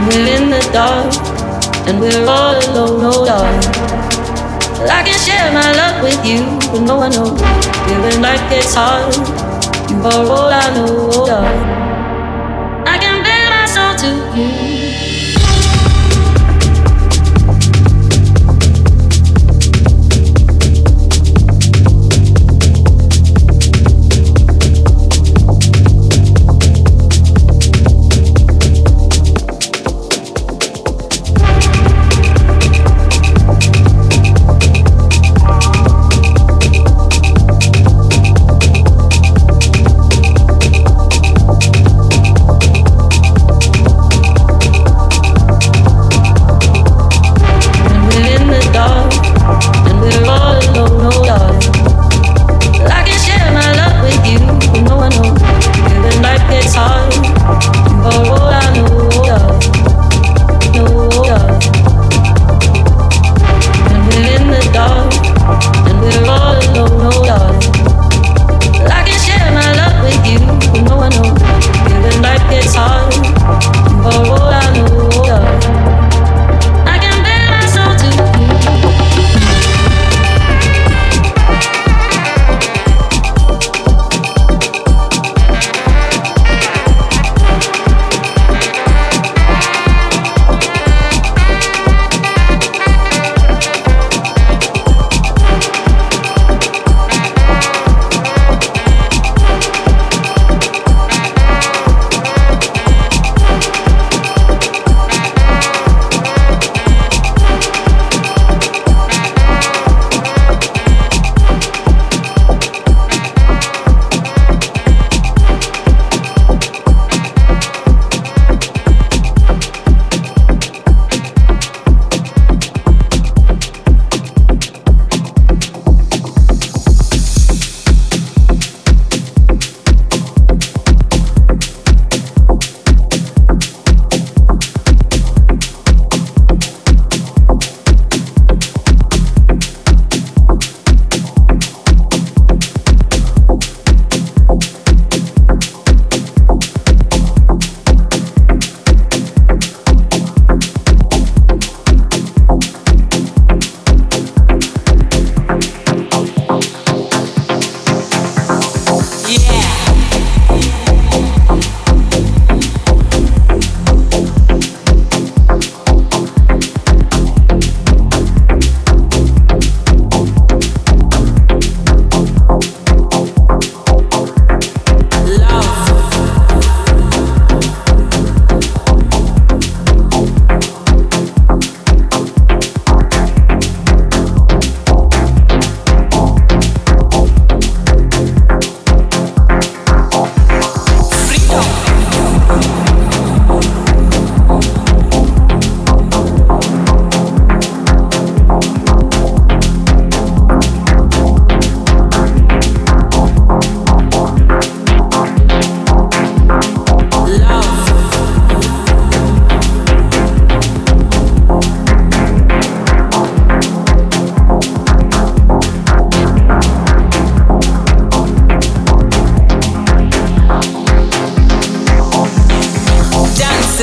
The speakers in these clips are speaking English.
When we're in the dark and we're all alone, oh darling. I can share my love with you, but no one knows. When life gets hard, you are all I know, oh darling. I can bare my soul to you.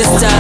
sister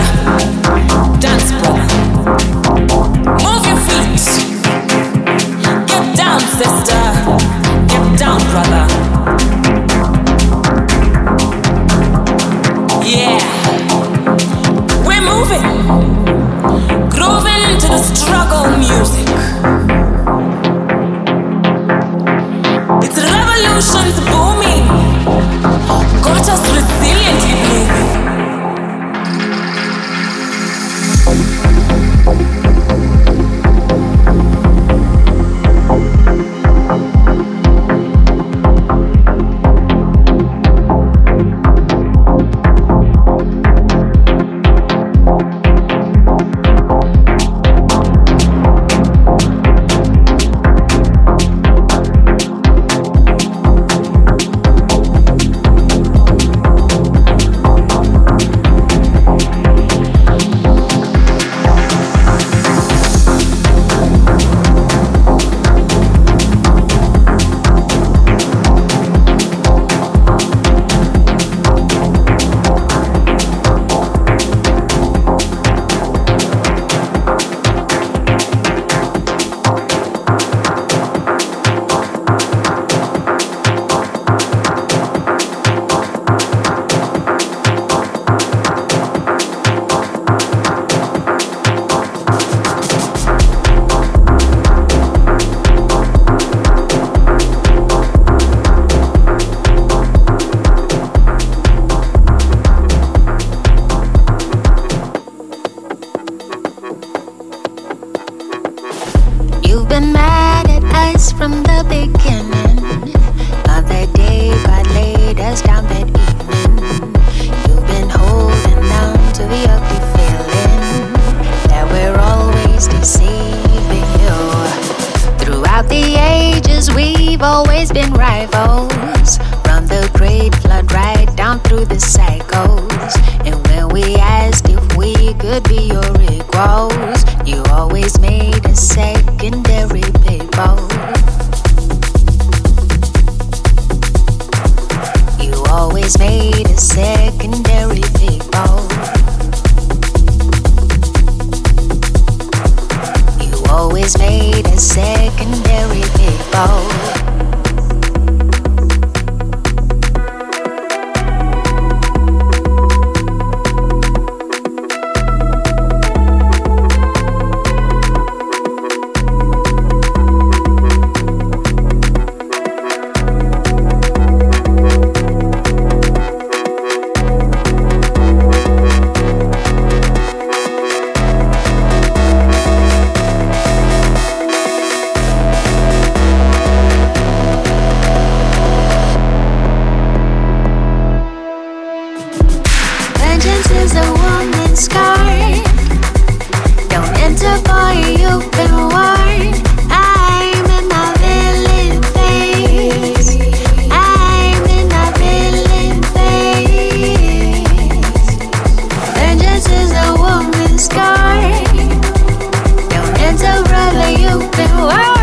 Enter, you've been warned.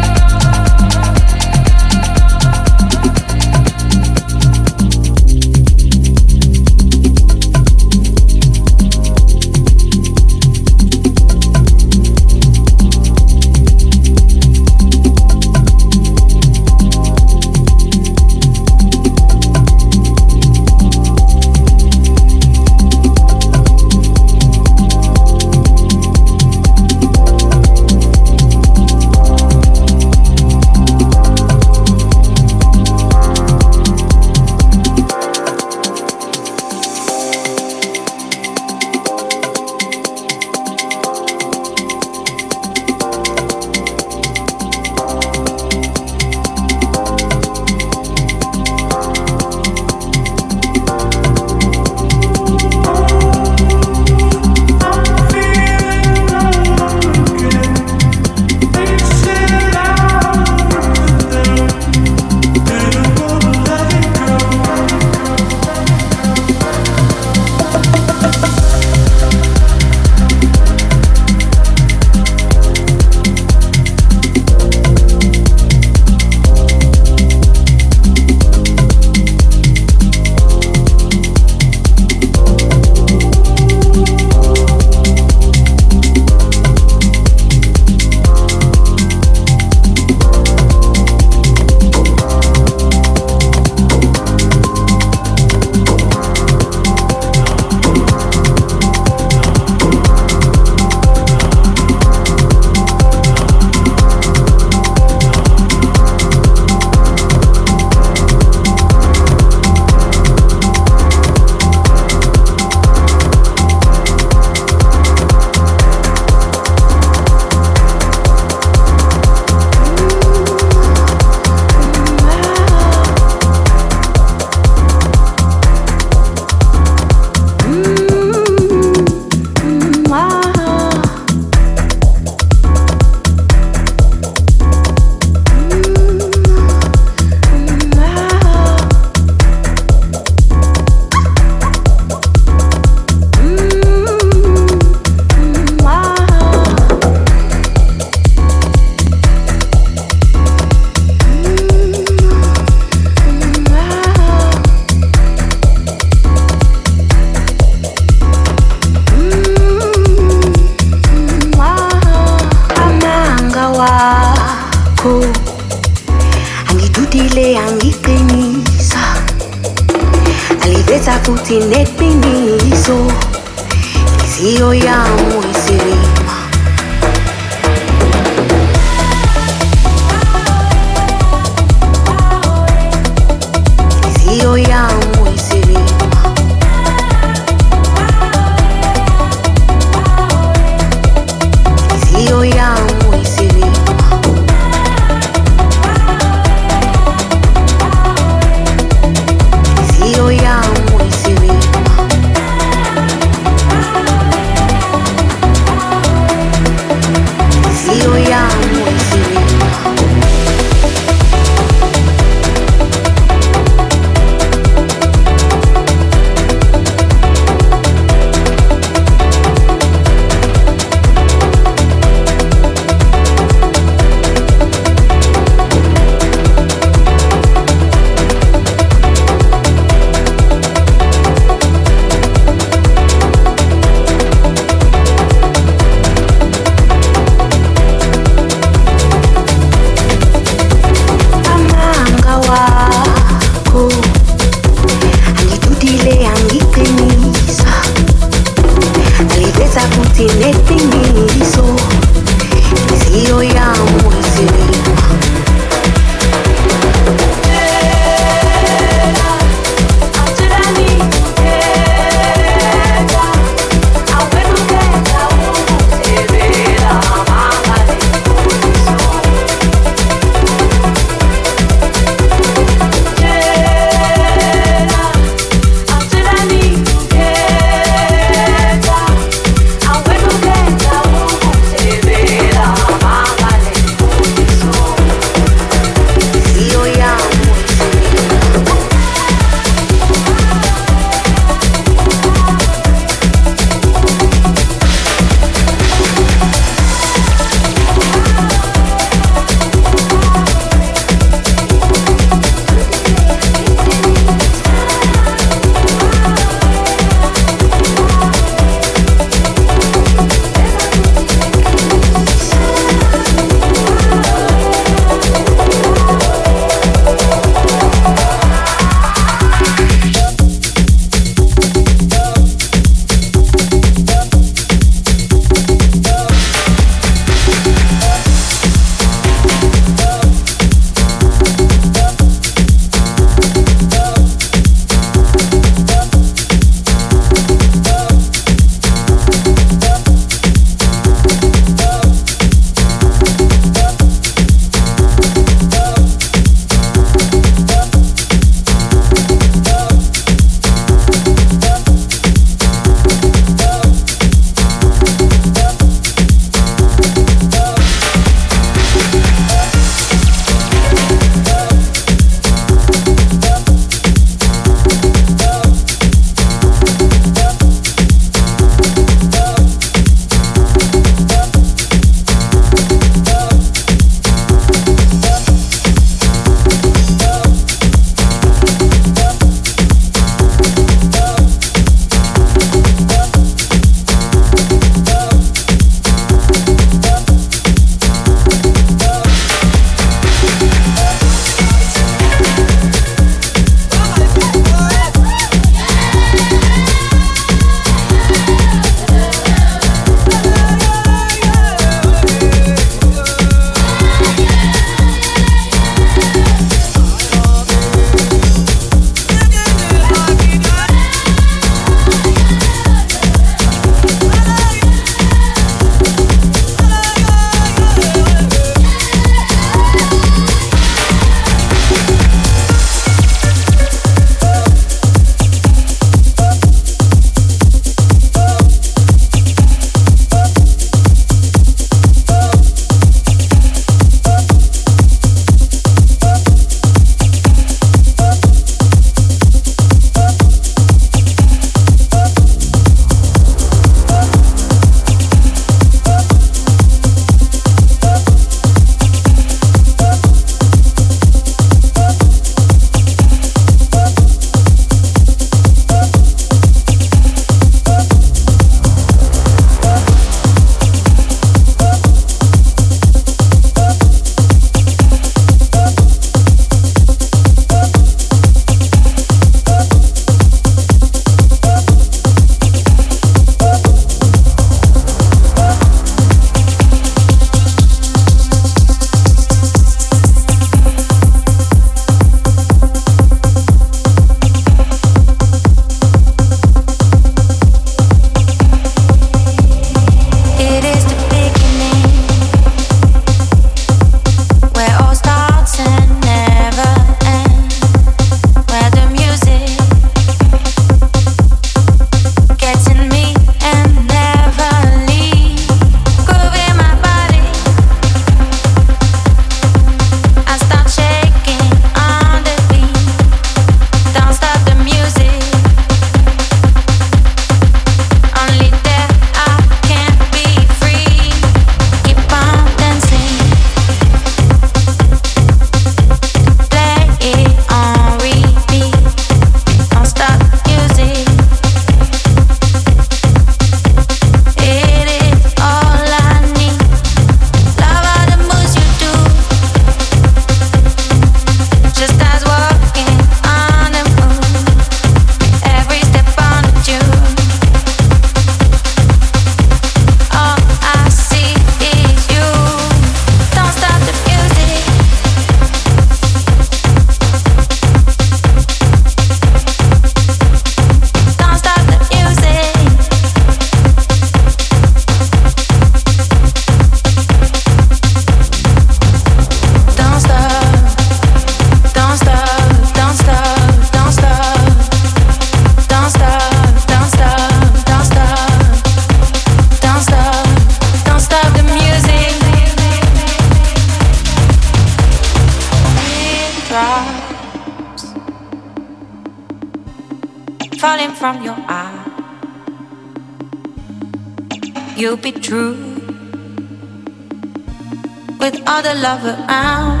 All the love around.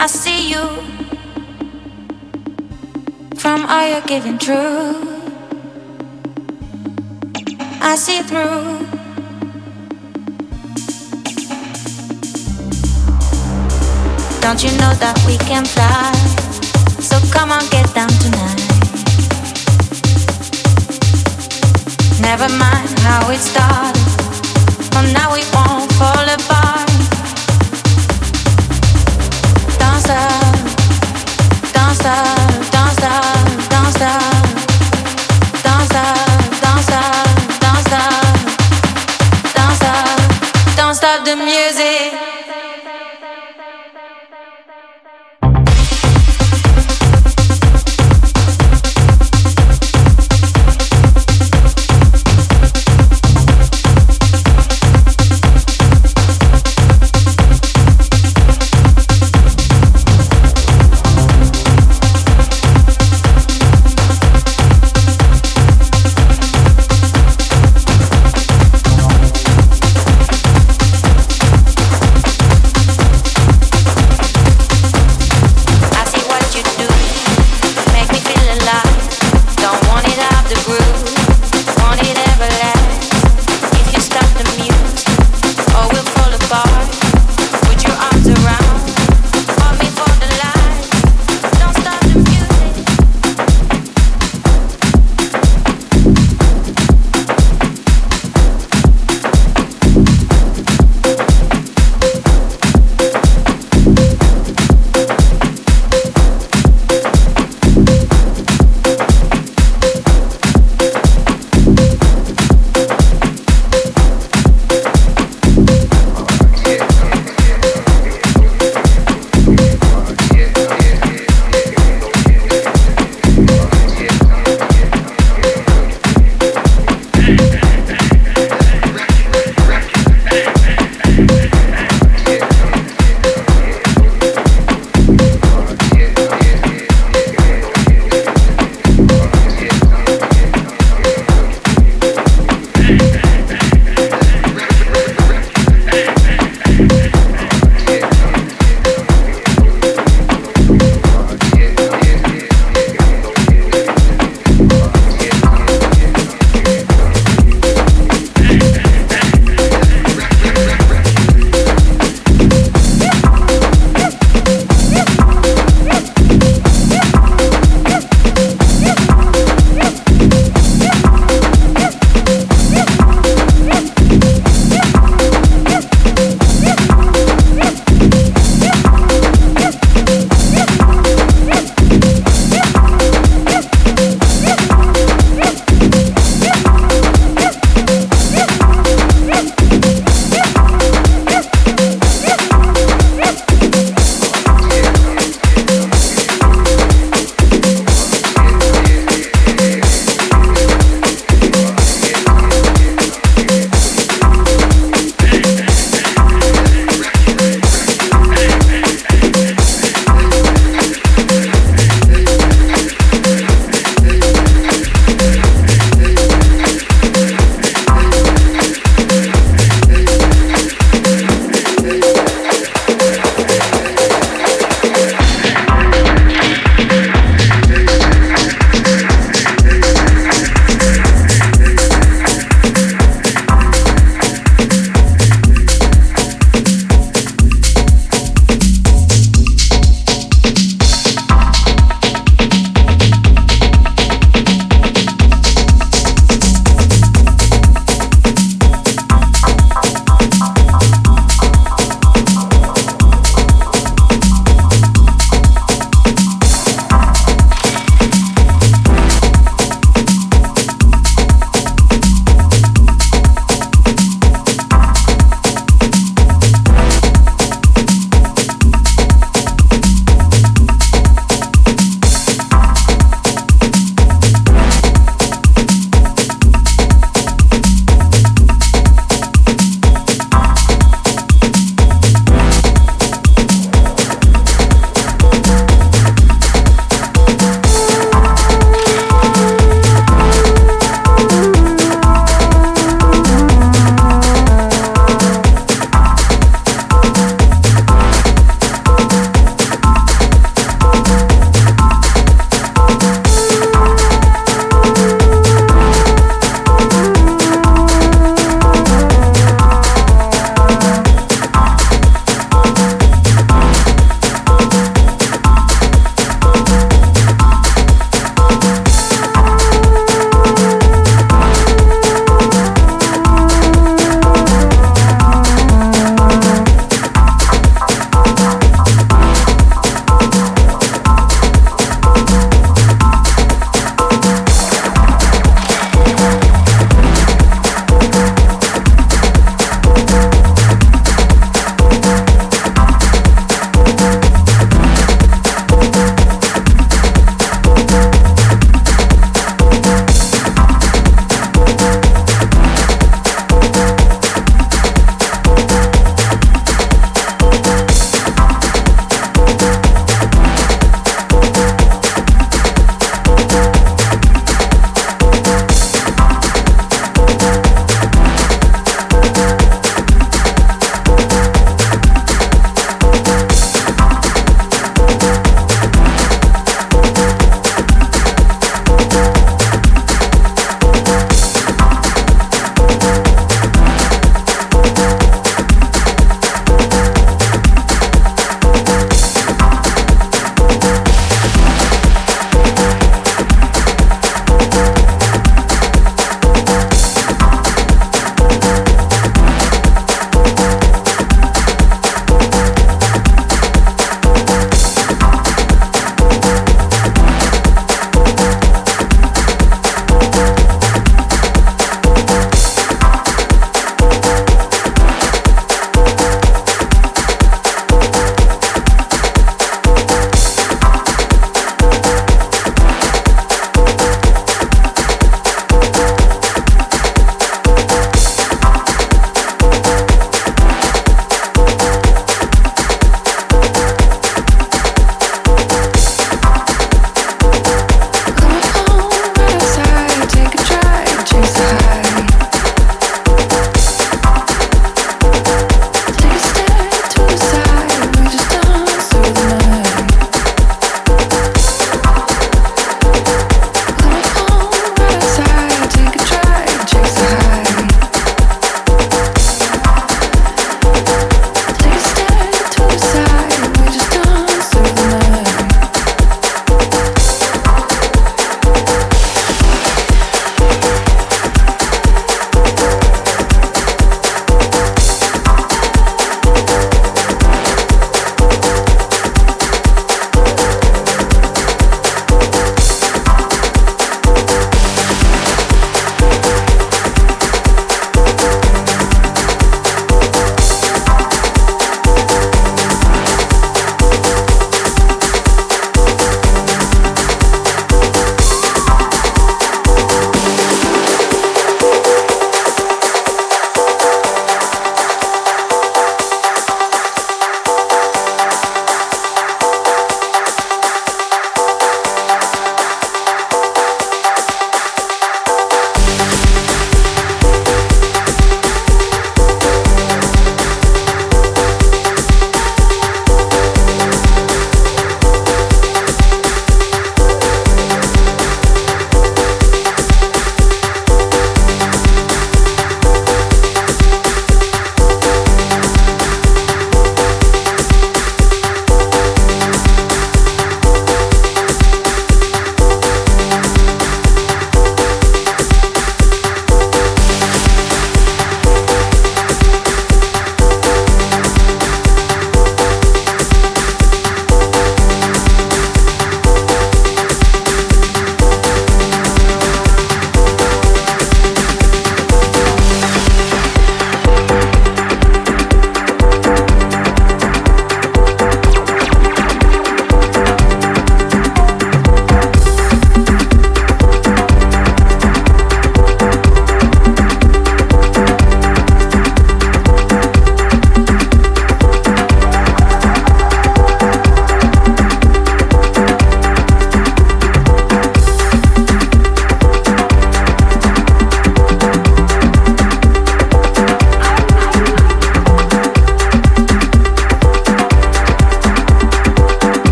I see you from all you're giving true. I see through. Don't you know that we can fly? So come on, get down tonight. Never mind how it started. Well, now we won't goodbye.